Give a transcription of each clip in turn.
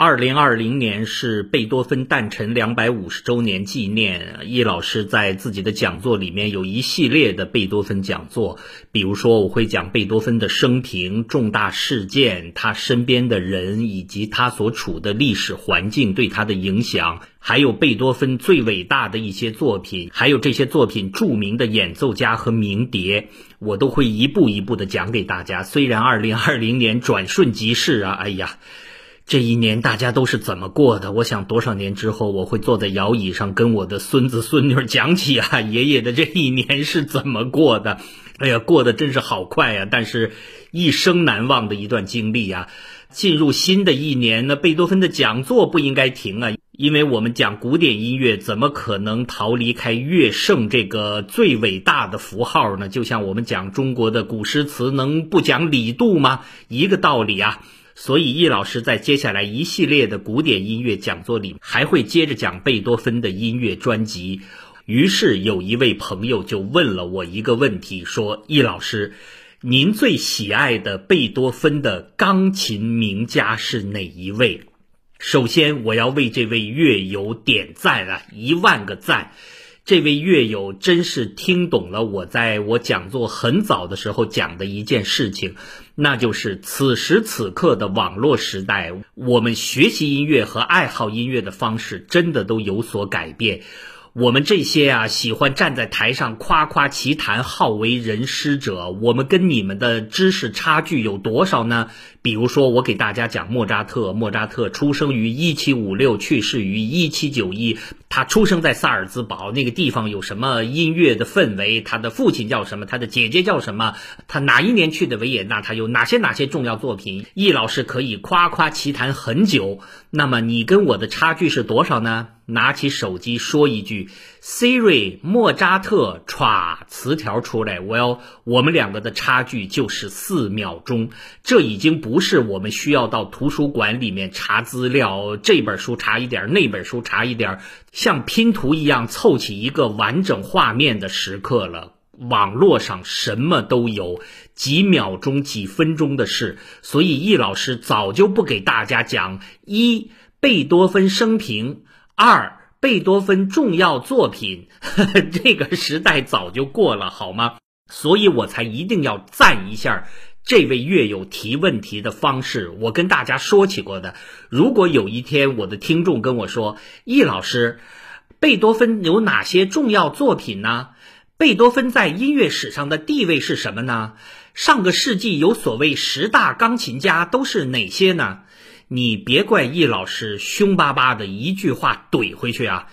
二零二零年是贝多芬诞辰两百五十周年纪念，易老师在自己的讲座里面有一系列的贝多芬讲座，比如说我会讲贝多芬的生平、重大事件、他身边的人以及他所处的历史环境对他的影响，还有贝多芬最伟大的一些作品，还有这些作品著名的演奏家和名碟，我都会一步一步的讲给大家。虽然二零二零年转瞬即逝啊，哎呀。这一年大家都是怎么过的？我想多少年之后，我会坐在摇椅上跟我的孙子孙女讲起啊，爷爷的这一年是怎么过的？哎呀，过得真是好快呀！但是，一生难忘的一段经历啊！进入新的一年，那贝多芬的讲座不应该停啊，因为我们讲古典音乐，怎么可能逃离开乐圣这个最伟大的符号呢？就像我们讲中国的古诗词，能不讲李杜吗？一个道理啊！所以，易老师在接下来一系列的古典音乐讲座里，还会接着讲贝多芬的音乐专辑。于是，有一位朋友就问了我一个问题，说：“易老师，您最喜爱的贝多芬的钢琴名家是哪一位？”首先，我要为这位乐友点赞啊，一万个赞！这位乐友真是听懂了我在我讲座很早的时候讲的一件事情，那就是此时此刻的网络时代，我们学习音乐和爱好音乐的方式真的都有所改变。我们这些啊，喜欢站在台上夸夸其谈、好为人师者，我们跟你们的知识差距有多少呢？比如说，我给大家讲莫扎特。莫扎特出生于一七五六，去世于一七九一。他出生在萨尔兹堡那个地方，有什么音乐的氛围？他的父亲叫什么？他的姐姐叫什么？他哪一年去的维也纳？他有哪些哪些重要作品？易老师可以夸夸其谈很久。那么你跟我的差距是多少呢？拿起手机说一句，Siri，莫扎特，歘，词条出来，我要我们两个的差距就是四秒钟。这已经不不是我们需要到图书馆里面查资料，这本书查一点，那本书查一点，像拼图一样凑起一个完整画面的时刻了。网络上什么都有，几秒钟、几分钟的事，所以易老师早就不给大家讲一贝多芬生平。二贝多芬重要作品，这个时代早就过了，好吗？所以我才一定要赞一下这位乐友提问题的方式。我跟大家说起过的，如果有一天我的听众跟我说：“易老师，贝多芬有哪些重要作品呢？贝多芬在音乐史上的地位是什么呢？上个世纪有所谓十大钢琴家都是哪些呢？”你别怪易老师凶巴巴的一句话怼回去啊！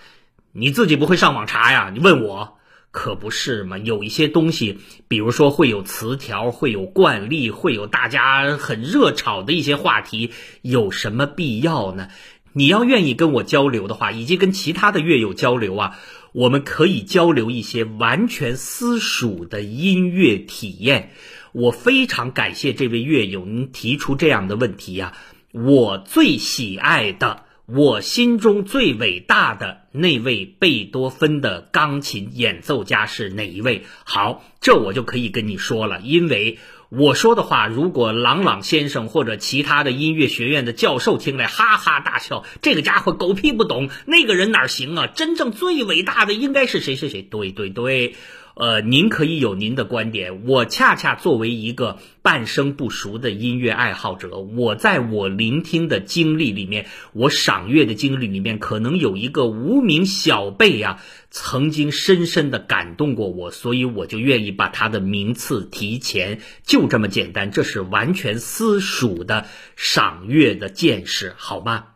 你自己不会上网查呀？你问我可不是嘛？有一些东西，比如说会有词条，会有惯例，会有大家很热炒的一些话题，有什么必要呢？你要愿意跟我交流的话，以及跟其他的乐友交流啊，我们可以交流一些完全私属的音乐体验。我非常感谢这位乐友您提出这样的问题呀。我最喜爱的，我心中最伟大的那位贝多芬的钢琴演奏家是哪一位？好，这我就可以跟你说了，因为我说的话，如果朗朗先生或者其他的音乐学院的教授听来哈哈大笑，这个家伙狗屁不懂，那个人哪行啊？真正最伟大的应该是谁谁谁？对对对。呃，您可以有您的观点，我恰恰作为一个半生不熟的音乐爱好者，我在我聆听的经历里面，我赏乐的经历里面，可能有一个无名小辈呀，曾经深深的感动过我，所以我就愿意把他的名次提前，就这么简单，这是完全私属的赏乐的见识，好吗？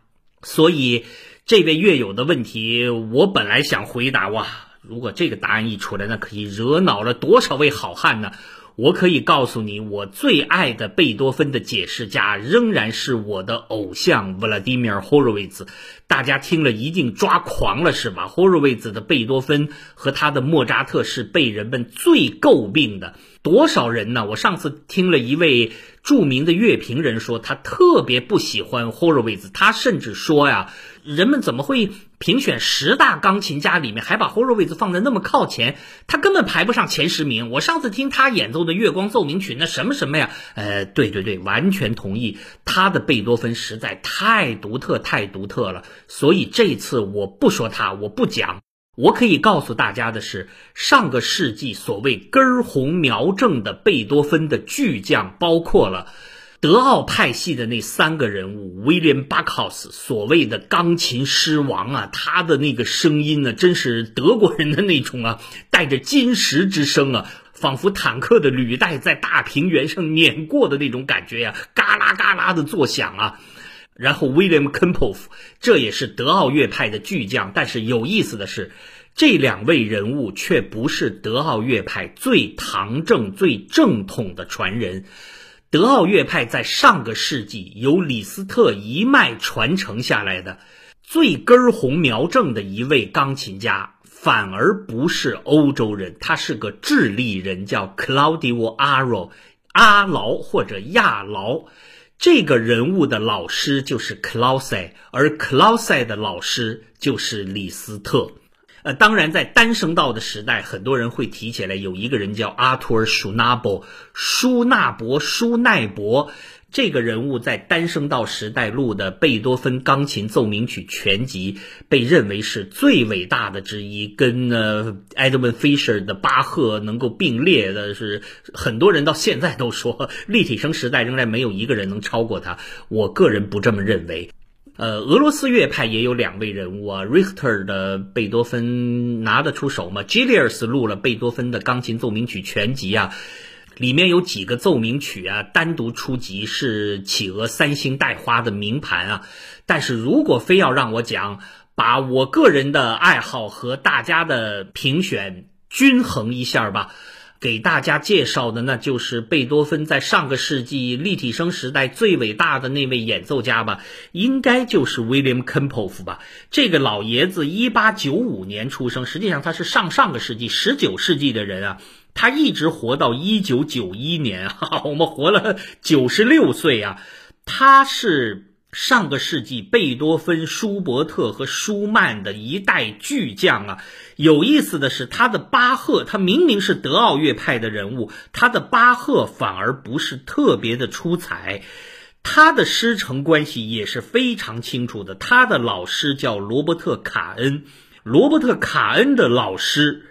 所以这位乐友的问题，我本来想回答哇。如果这个答案一出来，那可以惹恼了多少位好汉呢？我可以告诉你，我最爱的贝多芬的解释家仍然是我的偶像弗拉迪米尔·霍洛维兹。大家听了一定抓狂了，是吧？霍洛维兹的贝多芬和他的莫扎特是被人们最诟病的。多少人呢？我上次听了一位著名的乐评人说，他特别不喜欢 Horowitz，他甚至说呀，人们怎么会评选十大钢琴家里面还把 Horowitz 放在那么靠前？他根本排不上前十名。我上次听他演奏的《月光奏鸣曲》，那什么什么呀？呃，对对对，完全同意，他的贝多芬实在太独特，太独特了。所以这次我不说他，我不讲。我可以告诉大家的是，上个世纪所谓根红苗正的贝多芬的巨匠，包括了德奥派系的那三个人物威廉巴克斯，所谓的钢琴狮王啊，他的那个声音呢，真是德国人的那种啊，带着金石之声啊，仿佛坦克的履带在大平原上碾过的那种感觉呀，嘎啦嘎啦的作响啊。然后，William Kempff，这也是德奥乐派的巨匠。但是有意思的是，这两位人物却不是德奥乐派最堂正、最正统的传人。德奥乐派在上个世纪由李斯特一脉传承下来的最根红苗正的一位钢琴家，反而不是欧洲人，他是个智利人，叫 Claudio Arro，阿劳或者亚劳。这个人物的老师就是克劳塞而克劳塞的老师就是李斯特。呃，当然，在单声道的时代，很多人会提起来有一个人叫阿图尔·舒纳伯，舒纳伯、舒奈伯。这个人物在单声道时代录的贝多芬钢琴奏鸣曲全集，被认为是最伟大的之一，跟呃 Edmund Fisher 的巴赫能够并列的是，很多人到现在都说立体声时代仍然没有一个人能超过他。我个人不这么认为。呃，俄罗斯乐派也有两位人物啊，Richter 的贝多芬拿得出手吗 g i l i e r s 录了贝多芬的钢琴奏鸣曲全集啊。里面有几个奏鸣曲啊，单独出集是企鹅三星带花的名盘啊。但是如果非要让我讲，把我个人的爱好和大家的评选均衡一下吧，给大家介绍的那就是贝多芬在上个世纪立体声时代最伟大的那位演奏家吧，应该就是 William Kempff 吧。这个老爷子一八九五年出生，实际上他是上上个世纪十九世纪的人啊。他一直活到一九九一年，哈，我们活了九十六岁啊！他是上个世纪贝多芬、舒伯特和舒曼的一代巨匠啊。有意思的是，他的巴赫，他明明是德奥乐派的人物，他的巴赫反而不是特别的出彩。他的师承关系也是非常清楚的，他的老师叫罗伯特·卡恩，罗伯特·卡恩的老师。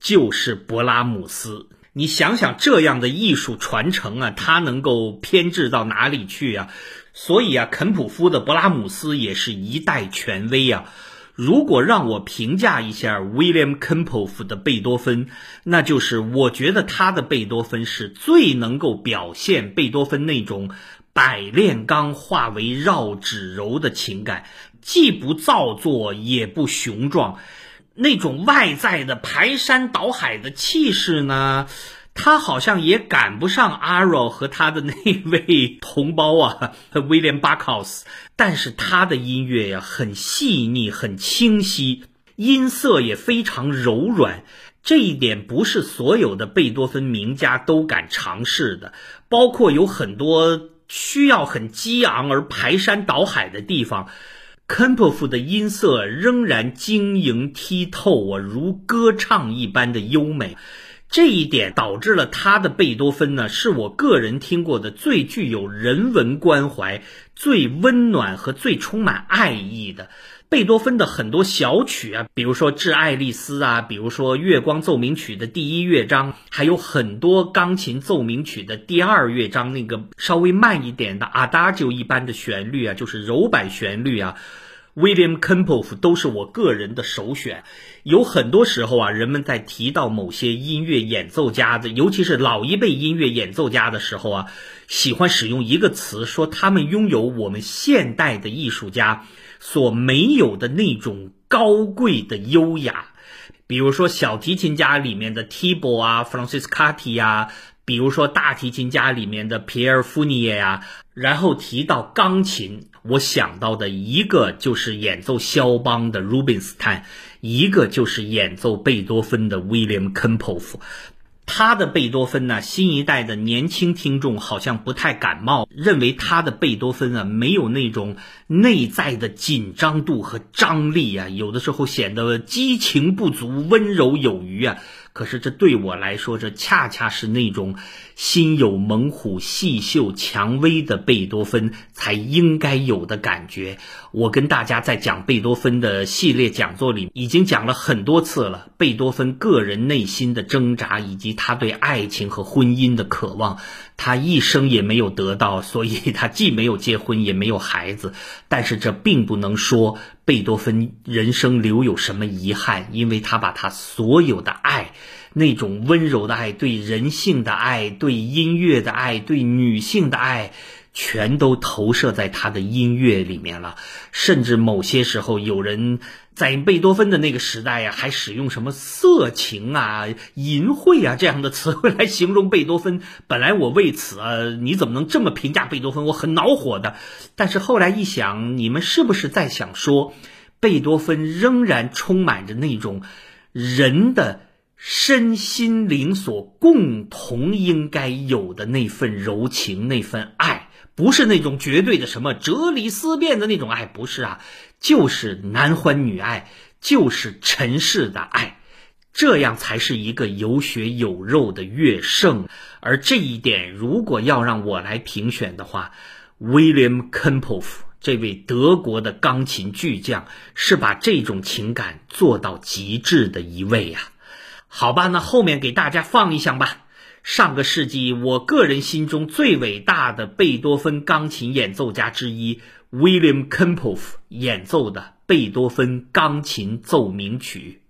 就是勃拉姆斯，你想想这样的艺术传承啊，他能够偏执到哪里去啊？所以啊，肯普夫的勃拉姆斯也是一代权威啊。如果让我评价一下 William Kempff 的贝多芬，那就是我觉得他的贝多芬是最能够表现贝多芬那种百炼钢化为绕指柔的情感，既不造作，也不雄壮。那种外在的排山倒海的气势呢，他好像也赶不上阿罗和他的那位同胞啊，威廉巴考斯。但是他的音乐呀，很细腻，很清晰，音色也非常柔软。这一点不是所有的贝多芬名家都敢尝试的，包括有很多需要很激昂而排山倒海的地方。肯普夫的音色仍然晶莹剔透啊，如歌唱一般的优美。这一点导致了他的贝多芬呢，是我个人听过的最具有人文关怀、最温暖和最充满爱意的。贝多芬的很多小曲啊，比如说《致爱丽丝》啊，比如说《月光奏鸣曲》的第一乐章，还有很多钢琴奏鸣曲的第二乐章，那个稍微慢一点的阿达就一般的旋律啊，就是柔板旋律啊，William Kempff 都是我个人的首选。有很多时候啊，人们在提到某些音乐演奏家的，尤其是老一辈音乐演奏家的时候啊，喜欢使用一个词，说他们拥有我们现代的艺术家。所没有的那种高贵的优雅，比如说小提琴家里面的 Tibo 啊，Franciscati 啊，比如说大提琴家里面的皮尔·夫尼耶啊，然后提到钢琴，我想到的一个就是演奏肖邦的 Rubinstein，一个就是演奏贝多芬的 William Kempff。他的贝多芬呢，新一代的年轻听众好像不太感冒，认为他的贝多芬啊没有那种内在的紧张度和张力啊，有的时候显得激情不足、温柔有余啊。可是这对我来说，这恰恰是那种心有猛虎、细嗅蔷薇的贝多芬才应该有的感觉。我跟大家在讲贝多芬的系列讲座里，已经讲了很多次了，贝多芬个人内心的挣扎，以及他对爱情和婚姻的渴望。他一生也没有得到，所以他既没有结婚，也没有孩子。但是这并不能说贝多芬人生留有什么遗憾，因为他把他所有的爱，那种温柔的爱，对人性的爱，对音乐的爱，对女性的爱。全都投射在他的音乐里面了，甚至某些时候，有人在贝多芬的那个时代呀，还使用什么色情啊、淫秽啊这样的词汇来形容贝多芬。本来我为此啊，你怎么能这么评价贝多芬？我很恼火的。但是后来一想，你们是不是在想说，贝多芬仍然充满着那种人的身心灵所共同应该有的那份柔情、那份爱？不是那种绝对的什么哲理思辨的那种爱，不是啊，就是男欢女爱，就是尘世的爱，这样才是一个有血有肉的乐圣。而这一点，如果要让我来评选的话，William Kempff 这位德国的钢琴巨匠是把这种情感做到极致的一位呀。好吧，那后面给大家放一响吧。上个世纪，我个人心中最伟大的贝多芬钢琴演奏家之一 William Kempff 演奏的贝多芬钢琴奏鸣曲。